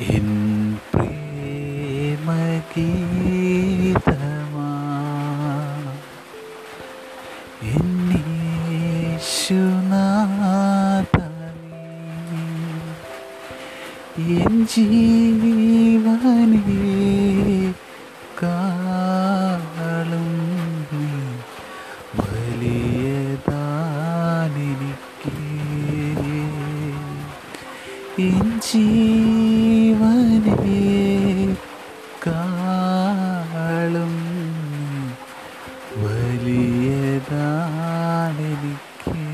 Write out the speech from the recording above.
N പ്രേമഗീതമാ N ജീവനേ കാളും വലിയതാനിരിക്കേ N ജീ കാലിരിക്കേ